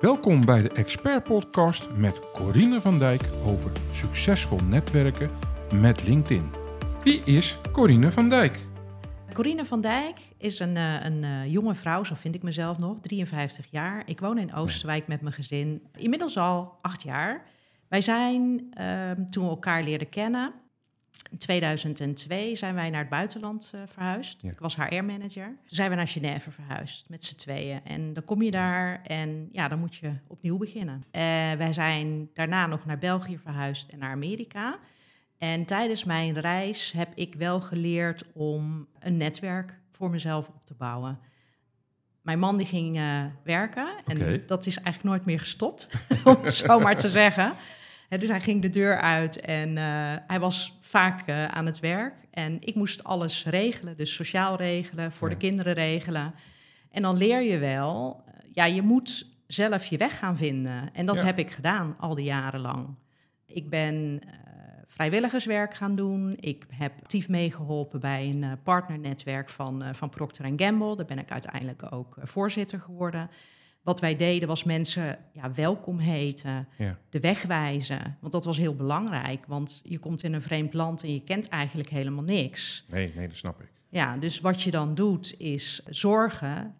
Welkom bij de Expert Podcast met Corine van Dijk over succesvol netwerken met LinkedIn. Wie is Corine van Dijk? Corine van Dijk is een, uh, een uh, jonge vrouw, zo vind ik mezelf nog, 53 jaar. Ik woon in Oosterwijk met mijn gezin, inmiddels al acht jaar. Wij zijn, uh, toen we elkaar leerden kennen, in 2002 zijn wij naar het buitenland uh, verhuisd. Ik was HR-manager. Toen zijn we naar Genève verhuisd met z'n tweeën. En dan kom je daar en ja, dan moet je opnieuw beginnen. Uh, wij zijn daarna nog naar België verhuisd en naar Amerika. En tijdens mijn reis heb ik wel geleerd om een netwerk voor mezelf op te bouwen. Mijn man die ging uh, werken en okay. dat is eigenlijk nooit meer gestopt, om het zo maar te zeggen. Dus hij ging de deur uit en uh, hij was vaak uh, aan het werk. En ik moest alles regelen, dus sociaal regelen, voor ja. de kinderen regelen. En dan leer je wel, ja, je moet zelf je weg gaan vinden. En dat ja. heb ik gedaan al die jaren lang. Ik ben vrijwilligerswerk gaan doen. Ik heb actief meegeholpen bij een partnernetwerk van, van Procter Gamble. Daar ben ik uiteindelijk ook voorzitter geworden. Wat wij deden was mensen ja, welkom heten, ja. de weg wijzen. Want dat was heel belangrijk, want je komt in een vreemd land en je kent eigenlijk helemaal niks. Nee, nee, dat snap ik. Ja, dus wat je dan doet is zorgen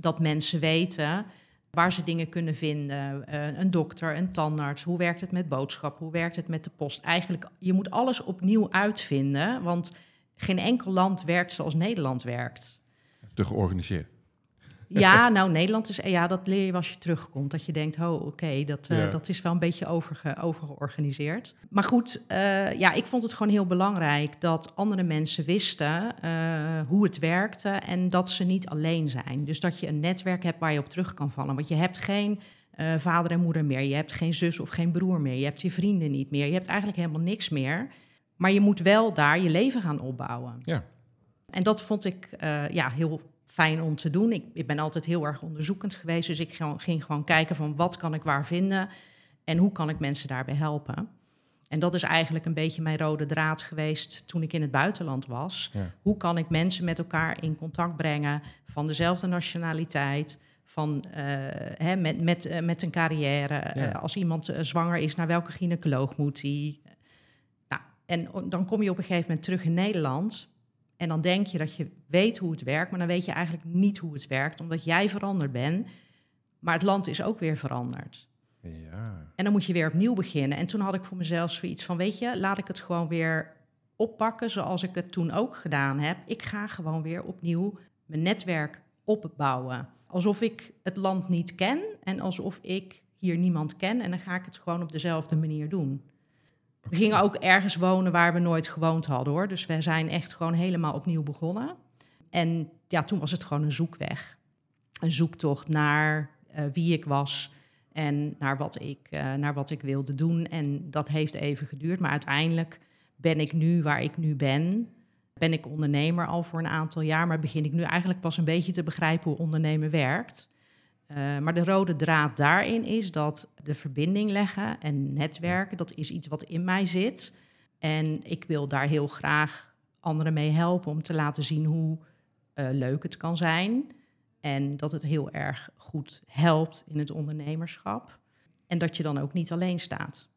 dat mensen weten waar ze dingen kunnen vinden. Uh, een dokter, een tandarts, hoe werkt het met boodschap, hoe werkt het met de post. Eigenlijk, je moet alles opnieuw uitvinden, want geen enkel land werkt zoals Nederland werkt. Te georganiseerd. Ja, nou, Nederland is, ja, dat leer je als je terugkomt. Dat je denkt, oh, oké, okay, dat, uh, ja. dat is wel een beetje overge, overgeorganiseerd. Maar goed, uh, ja, ik vond het gewoon heel belangrijk dat andere mensen wisten uh, hoe het werkte en dat ze niet alleen zijn. Dus dat je een netwerk hebt waar je op terug kan vallen. Want je hebt geen vader en moeder meer, je hebt geen zus of geen broer meer, je hebt je vrienden niet meer, je hebt eigenlijk helemaal niks meer. Maar je moet wel daar je leven gaan opbouwen. Ja. En dat vond ik ja, heel fijn om te doen. Ik, ik, ben altijd heel erg onderzoekend geweest, dus ik ging gewoon kijken van wat kan ik waar vinden en hoe kan ik mensen daarbij helpen. En dat is eigenlijk een beetje mijn rode draad geweest toen ik in het buitenland was. Ja. Hoe kan ik mensen met elkaar in contact brengen van dezelfde nationaliteit, van, uh, hè, met, met, uh, met een carrière. Ja. Uh, als iemand zwanger is, naar welke gynaecoloog moet hij? Nou, en dan kom je op een gegeven moment terug in Nederland. En dan denk je dat je weet hoe het werkt, maar dan weet je eigenlijk niet hoe het werkt, omdat jij veranderd bent. Maar het land is ook weer veranderd. Ja. En dan moet je weer opnieuw beginnen. En toen had ik voor mezelf zoiets van, weet je, laat ik het gewoon weer oppakken zoals ik het toen ook gedaan heb. Ik ga gewoon weer opnieuw mijn netwerk opbouwen. Alsof ik het land niet ken en alsof ik hier niemand ken. En dan ga ik het gewoon op dezelfde manier doen. We gingen ook ergens wonen waar we nooit gewoond hadden hoor. Dus we zijn echt gewoon helemaal opnieuw begonnen. En ja, toen was het gewoon een zoekweg. Een zoektocht naar uh, wie ik was en naar wat ik, uh, naar wat ik wilde doen. En dat heeft even geduurd. Maar uiteindelijk ben ik nu waar ik nu ben. Ben ik ondernemer al voor een aantal jaar, maar begin ik nu eigenlijk pas een beetje te begrijpen hoe ondernemen werkt. Uh, maar de rode draad daarin is dat de verbinding leggen en netwerken, dat is iets wat in mij zit. En ik wil daar heel graag anderen mee helpen om te laten zien hoe uh, leuk het kan zijn. En dat het heel erg goed helpt in het ondernemerschap. En dat je dan ook niet alleen staat.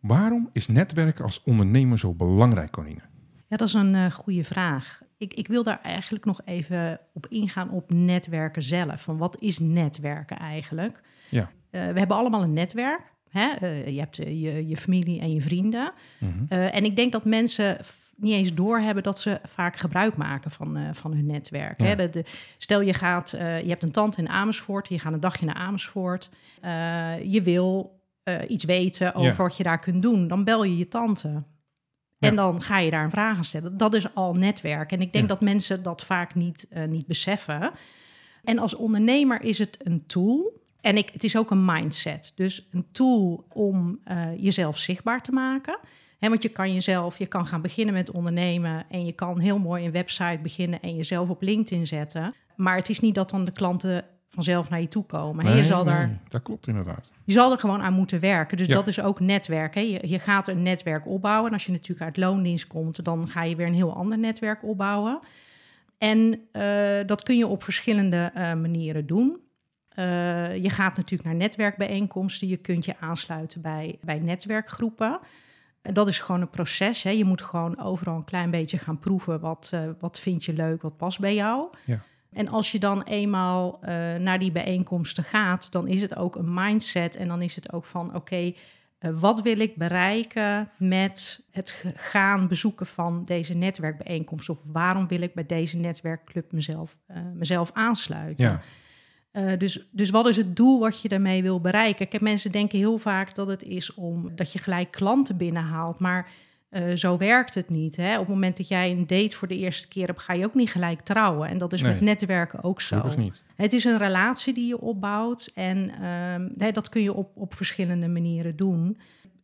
Waarom is netwerken als ondernemer zo belangrijk, Corine? Ja, dat is een uh, goede vraag. Ik, ik, wil daar eigenlijk nog even op ingaan op netwerken zelf. Van wat is netwerken eigenlijk? Ja. Uh, we hebben allemaal een netwerk. Hè? Uh, je hebt je, je, familie en je vrienden. Mhm. Mm -hmm. en ik denk dat mensen niet eens doorhebben dat ze vaak gebruik maken van, van hun netwerk. Ja. Hè? De, de, stel je gaat, je hebt een tante in Amersfoort, je gaat een dagje naar Amersfoort. je wil iets weten over ja. wat je daar kunt doen. Dan bel je je tante. En dan ga je daar een vraag aan stellen. Dat is al netwerk. En ik denk ja. dat mensen dat vaak niet, uh, niet beseffen. En als ondernemer is het een tool. En ik, het is ook een mindset. Dus een tool om uh, jezelf zichtbaar te maken. He, want je kan jezelf, je kan gaan beginnen met ondernemen. En je kan heel mooi een website beginnen en jezelf op LinkedIn zetten. Maar het is niet dat dan de klanten vanzelf naar je toe komen. Nee, je zal nee, daar, dat klopt inderdaad. je zal er gewoon aan moeten werken. Dus Ja. dat is ook netwerk. Hè. Je, je gaat een netwerk opbouwen. En als je natuurlijk uit loondienst komt, dan ga je weer een heel ander netwerk opbouwen. En eh, dat kun je op verschillende eh, manieren doen. Eh, je gaat natuurlijk naar netwerkbijeenkomsten. Je kunt je aansluiten bij, bij netwerkgroepen. En dat is gewoon een proces. Hè. Je moet gewoon overal een klein beetje gaan proeven. Wat, wat vind je leuk, wat past bij jou. Ja. En als je dan eenmaal uh, naar die bijeenkomsten gaat, dan is het ook een mindset. En dan is het ook van: oké, uh, wat wil ik bereiken met het gaan bezoeken van deze netwerkbijeenkomst? Of waarom wil ik bij deze netwerkclub mezelf, uh, mezelf aansluiten? Ja. Uh, dus, dus wat is het doel wat je daarmee wil bereiken? Kijk, mensen denken heel vaak dat het is om dat je gelijk klanten binnenhaalt. Maar uh, zo werkt het niet. Hè? Op het moment dat jij een date voor de eerste keer hebt, ga je ook niet gelijk trouwen. En dat is nee, met netwerken ook zo. Niet. Het is een relatie die je opbouwt. En uh, dat kun je op, op verschillende manieren doen.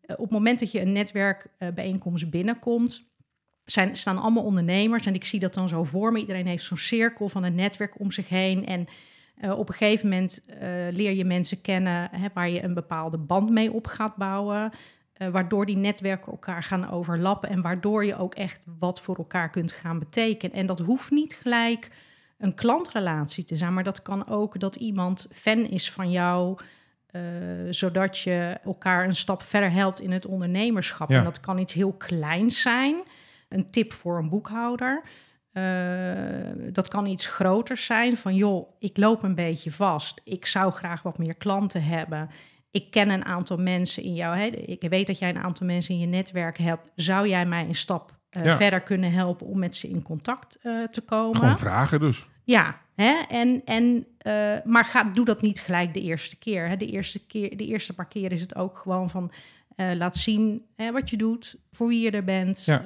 op het moment dat je een netwerkbijeenkomst binnenkomt, zijn, staan allemaal ondernemers. En ik zie dat dan zo voor me. Iedereen heeft zo'n cirkel van een netwerk om zich heen. En uh, op een gegeven moment uh, leer je mensen kennen hè, waar je een bepaalde band mee op gaat bouwen. Uh, waardoor die netwerken elkaar gaan overlappen en waardoor je ook echt wat voor elkaar kunt gaan betekenen. En dat hoeft niet gelijk een klantrelatie te zijn, maar dat kan ook dat iemand fan is van jou. zodat je elkaar een stap verder helpt in het ondernemerschap. Ja. En dat kan iets heel kleins zijn. Een tip voor een boekhouder. Uh, dat kan iets groter zijn van joh, ik loop een beetje vast. Ik zou graag wat meer klanten hebben. Ik ken een aantal mensen in jou. Hè? Ik weet dat jij een aantal mensen in je netwerk hebt. Zou jij mij een stap uh, ja. verder kunnen helpen om met ze in contact uh, te komen? Gewoon vragen dus. Ja, hè? En, en, maar ga, doe dat niet gelijk de eerste keer. Hè? De, eerste keer de eerste paar keer is het ook gewoon van laat zien hè, wat je doet, voor wie je er bent. Ja.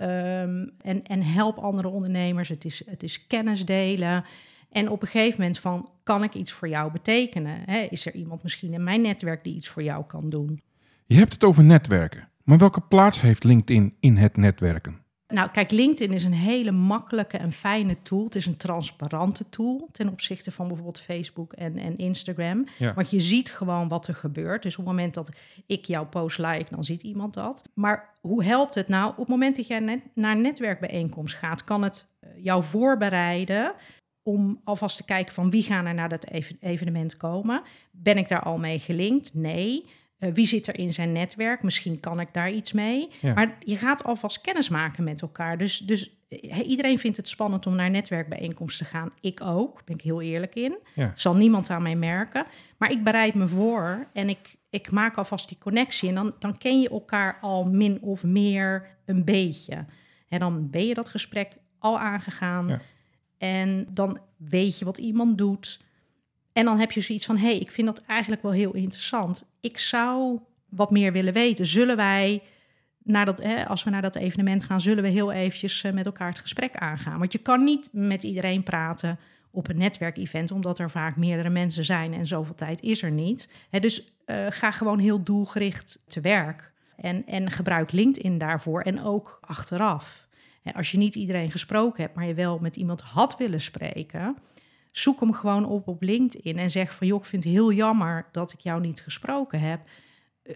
Um, en, en help andere ondernemers. Het is, het is kennis delen. En op een gegeven moment van, kan ik iets voor jou betekenen? Hè? Is er iemand misschien in mijn netwerk die iets voor jou kan doen? Je hebt het over netwerken. Maar welke plaats heeft LinkedIn in het netwerken? Nou, kijk, LinkedIn is een hele makkelijke en fijne tool. Het is een transparante tool ten opzichte van bijvoorbeeld Facebook en, en Instagram. Ja. Want je ziet gewoon wat er gebeurt. Dus op het moment dat ik jouw post like, dan ziet iemand dat. Maar hoe helpt het nou? Op het moment dat jij net naar een netwerkbijeenkomst gaat, kan het jou voorbereiden om alvast te kijken van wie gaan er naar dat evenement komen. Ben ik daar al mee gelinkt? Nee. Uh, wie zit er in zijn netwerk? Misschien kan ik daar iets mee. Ja. Maar je gaat alvast kennis maken met elkaar. Dus, dus he, iedereen vindt het spannend om naar netwerkbijeenkomsten te gaan. Ik ook, ben ik heel eerlijk in. Ja. Zal niemand aan mij merken. Maar ik bereid me voor en ik, ik maak alvast die connectie. En dan, dan ken je elkaar al min of meer een beetje. En dan ben je dat gesprek al aangegaan. Ja. En dan weet je wat iemand doet. En dan heb je zoiets van: hé, hey, ik vind dat eigenlijk wel heel interessant. Ik zou wat meer willen weten. Zullen wij, naar dat, hè, als we naar dat evenement gaan, zullen we heel eventjes uh, met elkaar het gesprek aangaan? Want je kan niet met iedereen praten op een netwerkevent, omdat er vaak meerdere mensen zijn en zoveel tijd is er niet. Hè, dus uh, ga gewoon heel doelgericht te werk. En, en gebruik LinkedIn daarvoor en ook achteraf. Als je niet iedereen gesproken hebt, maar je wel met iemand had willen spreken zoek hem gewoon op op LinkedIn en zeg van... joh, ik vind het heel jammer dat ik jou niet gesproken heb.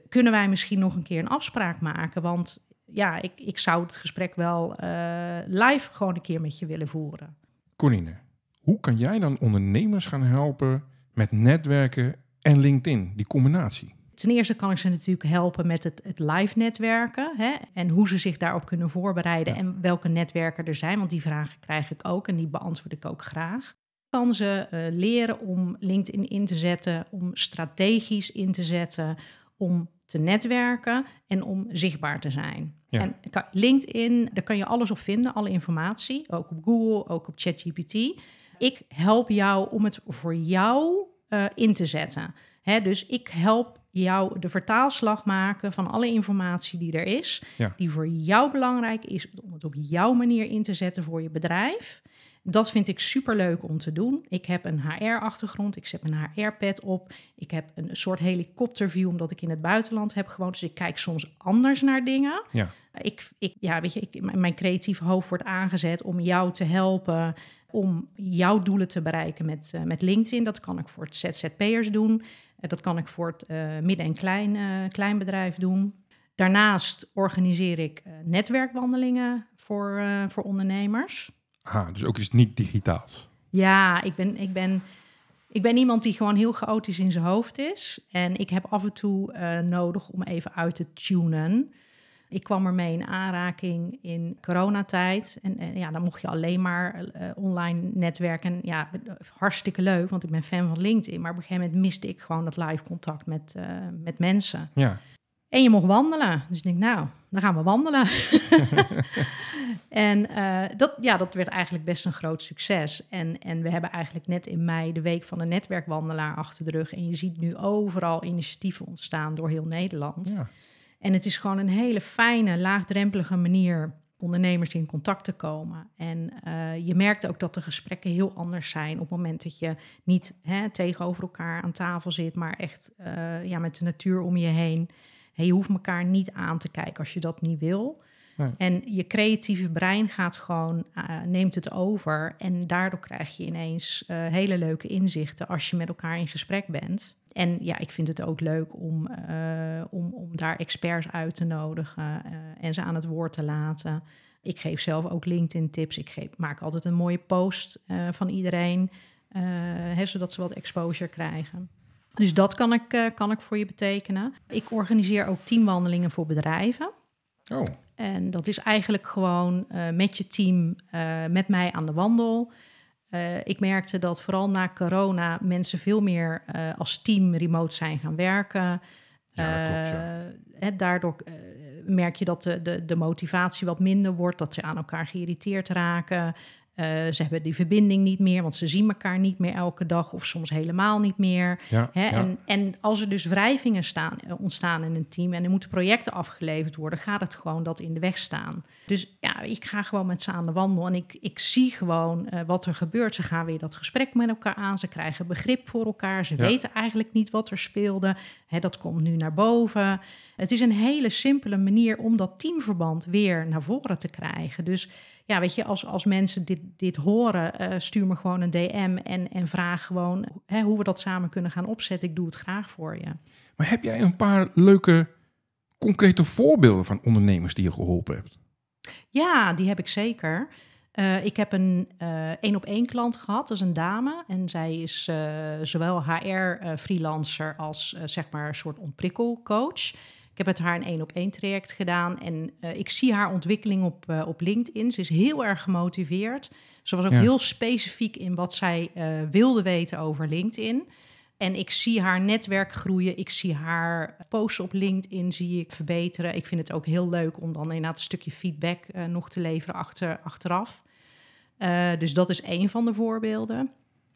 Kunnen wij misschien nog een keer een afspraak maken? Want ja, ik, ik zou het gesprek wel uh, live gewoon een keer met je willen voeren. Corine, hoe kan jij dan ondernemers gaan helpen met netwerken en LinkedIn, die combinatie? Ten eerste kan ik ze natuurlijk helpen met het, het live netwerken hè, en hoe ze zich daarop kunnen voorbereiden Ja. en welke netwerken er zijn, want die vragen krijg ik ook en die beantwoord ik ook graag kan ze uh, leren om LinkedIn in te zetten, om strategisch in te zetten, om te netwerken en om zichtbaar te zijn. Ja. En LinkedIn, daar kan je alles op vinden, alle informatie, ook op Google, ook op ChatGPT. Ik help jou om het voor jou uh, in te zetten. Hè, dus ik help jou de vertaalslag maken van alle informatie die er is, ja. die voor jou belangrijk is om het op jouw manier in te zetten voor je bedrijf. Dat vind ik super leuk om te doen. Ik heb een HR-achtergrond, ik zet een HR-pad op. Ik heb een soort helikopterview, omdat ik in het buitenland heb gewoond. Dus ik kijk soms anders naar dingen. Ja. Ik, ik, ja, weet je, ik, mijn creatieve hoofd wordt aangezet om jou te helpen om jouw doelen te bereiken met, uh, met LinkedIn. Dat kan ik voor het ZZP'ers doen. Uh, dat kan ik voor het uh, midden- en klein, kleinbedrijf doen. Daarnaast organiseer ik netwerkwandelingen voor, voor ondernemers. Aha, dus ook iets niet digitaals. Ja, ik ben, ik ben, Ik ben iemand die gewoon heel chaotisch in zijn hoofd is. En ik heb af en toe nodig om even uit te tunen. Ik kwam ermee in aanraking in coronatijd. En, en ja, dan mocht je alleen maar uh, online netwerken. Ja, hartstikke leuk, want ik ben fan van LinkedIn. Maar op een gegeven moment miste ik gewoon dat live contact met, uh, met mensen. Ja. En je mocht wandelen. Dus ik denk, nou, dan gaan we wandelen. en uh, dat, ja, dat werd eigenlijk best een groot succes. En, en we hebben eigenlijk net in mei de week van de netwerkwandelaar achter de rug. En je ziet nu overal initiatieven ontstaan door heel Nederland. Ja. En het is gewoon een hele fijne, laagdrempelige manier ondernemers in contact te komen. En uh, je merkt ook dat de gesprekken heel anders zijn op het moment dat je niet hè, tegenover elkaar aan tafel zit, maar echt uh, ja, met de natuur om je heen. Hey, je hoeft elkaar niet aan te kijken als je dat niet wil. Nee. En je creatieve brein gaat gewoon, uh, neemt het over. En daardoor krijg je ineens hele leuke inzichten als je met elkaar in gesprek bent. En ja, ik vind het ook leuk om, uh, om, om daar experts uit te nodigen en ze aan het woord te laten. Ik geef zelf ook LinkedIn-tips. Ik geef, maak altijd een mooie post van iedereen, hè, zodat ze wat exposure krijgen. Dus dat kan ik, kan ik voor je betekenen. Ik organiseer ook teamwandelingen voor bedrijven. Oh. En dat is eigenlijk gewoon met je team, met mij aan de wandel. Ik merkte dat vooral na corona mensen veel meer als team remote zijn gaan werken. Ja, dat klopt, ja. Hè, daardoor merk je dat de, de, de motivatie wat minder wordt, dat ze aan elkaar geïrriteerd raken. Uh, ze hebben die verbinding niet meer, want ze zien elkaar niet meer elke dag of soms helemaal niet meer. Ja, Hè? ja. En, en als er dus wrijvingen staan, eh, ontstaan in een team en er moeten projecten afgeleverd worden, gaat het gewoon dat in de weg staan. Dus ja, ik ga gewoon met ze aan de wandel en ik, ik zie gewoon uh, wat er gebeurt. Ze gaan weer dat gesprek met elkaar aan, ze krijgen begrip voor elkaar, ze Ja. weten eigenlijk niet wat er speelde. Hè, dat komt nu naar boven. Het is een hele simpele manier om dat teamverband weer naar voren te krijgen. Dus ja, weet je, als, als mensen dit, dit horen, uh, stuur me gewoon een DM en, en vraag gewoon hè, hoe we dat samen kunnen gaan opzetten. Ik doe het graag voor je. Maar heb jij een paar leuke, concrete voorbeelden van ondernemers die je geholpen hebt? Ja, die heb ik zeker. Uh, ik heb een één op één klant gehad, dat is een dame. En zij is zowel HR-freelancer als zeg maar een soort ontprikkelcoach. Ik heb met haar een één op één traject gedaan en uh, ik zie haar ontwikkeling op, uh, op LinkedIn. Ze is heel erg gemotiveerd. Ze was ook Ja. heel specifiek in wat zij uh, wilde weten over LinkedIn. En ik zie haar netwerk groeien. Ik zie haar posts op LinkedIn zie ik verbeteren. Ik vind het ook heel leuk om dan inderdaad een stukje feedback nog te leveren achter, achteraf. Dus dat is één van de voorbeelden.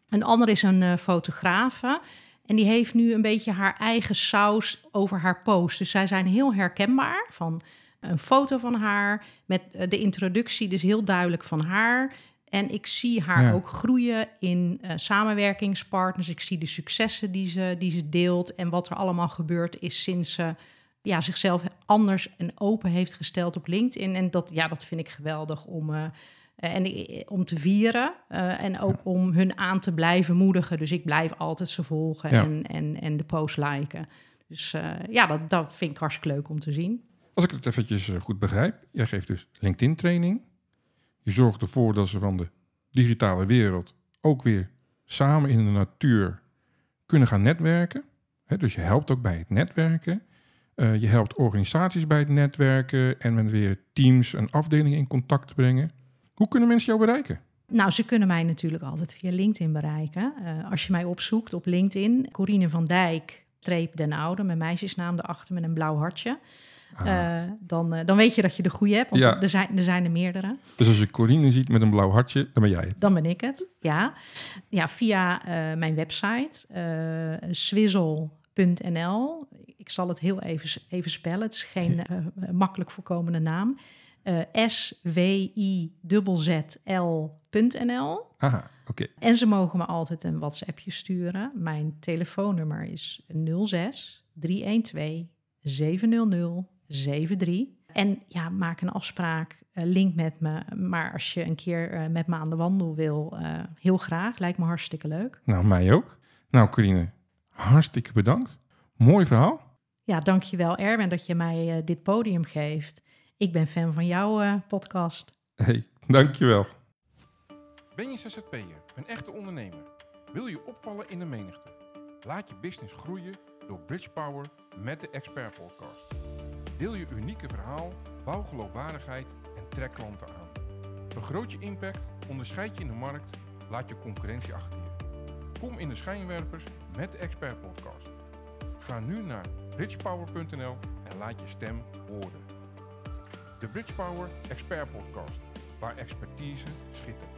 Een ander is een fotografe. En die heeft nu een beetje haar eigen saus over haar post. Dus zij zijn heel herkenbaar van een foto van haar met eh, de introductie, dus heel duidelijk van haar. En ik zie haar Ja. ook groeien in uh, samenwerkingspartners. Ik zie de successen die ze, die ze deelt en wat er allemaal gebeurd is sinds ze ja, zichzelf anders en open heeft gesteld op LinkedIn. En dat, ja, dat vind ik geweldig om, uh, en, eh, om te vieren uh, en ook ja. om hun aan te blijven moedigen. Dus ik blijf altijd ze volgen Ja. en, en, en de post liken. Dus uh, ja, dat, dat vind ik hartstikke leuk om te zien. Als ik het eventjes eh, goed begrijp, jij geeft dus LinkedIn-training. Je zorgt ervoor dat ze van de digitale wereld ook weer samen in de natuur kunnen gaan netwerken. Dus je helpt ook bij het netwerken. Uh, je helpt organisaties bij het netwerken en met weer teams en afdelingen in contact brengen. Hoe kunnen mensen jou bereiken? Nou, ze kunnen mij natuurlijk altijd via LinkedIn bereiken. Uh, als je mij opzoekt op LinkedIn, Corine van Dijk, streep den Oude, mijn meisjesnaam erachter met een blauw hartje. Ah. Uh, dan, uh, dan weet je dat je de goede hebt, want ja. er, zijn, er zijn er meerdere. Dus als je Corine ziet met een blauw hartje, dan ben jij het? Dan ben ik het, ja. Ja, via mijn website, swizzle.nl. Ik zal het heel even, even spellen, het is geen makkelijk voorkomende naam. Uh, S-W-I-Z-Z-L.nl. Aha, oké. Okay. En ze mogen me altijd een WhatsAppje sturen. Mijn telefoonnummer is 06 312 700 73. En ja, maak een afspraak, uh, link met me. Maar als je een keer uh, met me aan de wandel wil, uh, heel graag. Lijkt me hartstikke leuk. Nou, mij ook. Nou, Corine, hartstikke bedankt. Mooi verhaal. Ja, dankjewel Erwin dat je mij dit podium geeft. Ik ben fan van jouw uh, podcast. Hey, dankjewel. Ben je ZZP'er, een echte ondernemer? Wil je opvallen in de menigte? Laat je business groeien door Bridgepower met de Expert Podcast. Deel je unieke verhaal, bouw geloofwaardigheid en trek klanten aan. Vergroot je impact, onderscheid je in de markt, laat je concurrentie achter je. Kom in de schijnwerpers met de Expert Podcast. Ga nu naar bridgepower.nl en laat je stem horen. De Bridgepower Expert Podcast, waar expertise schittert.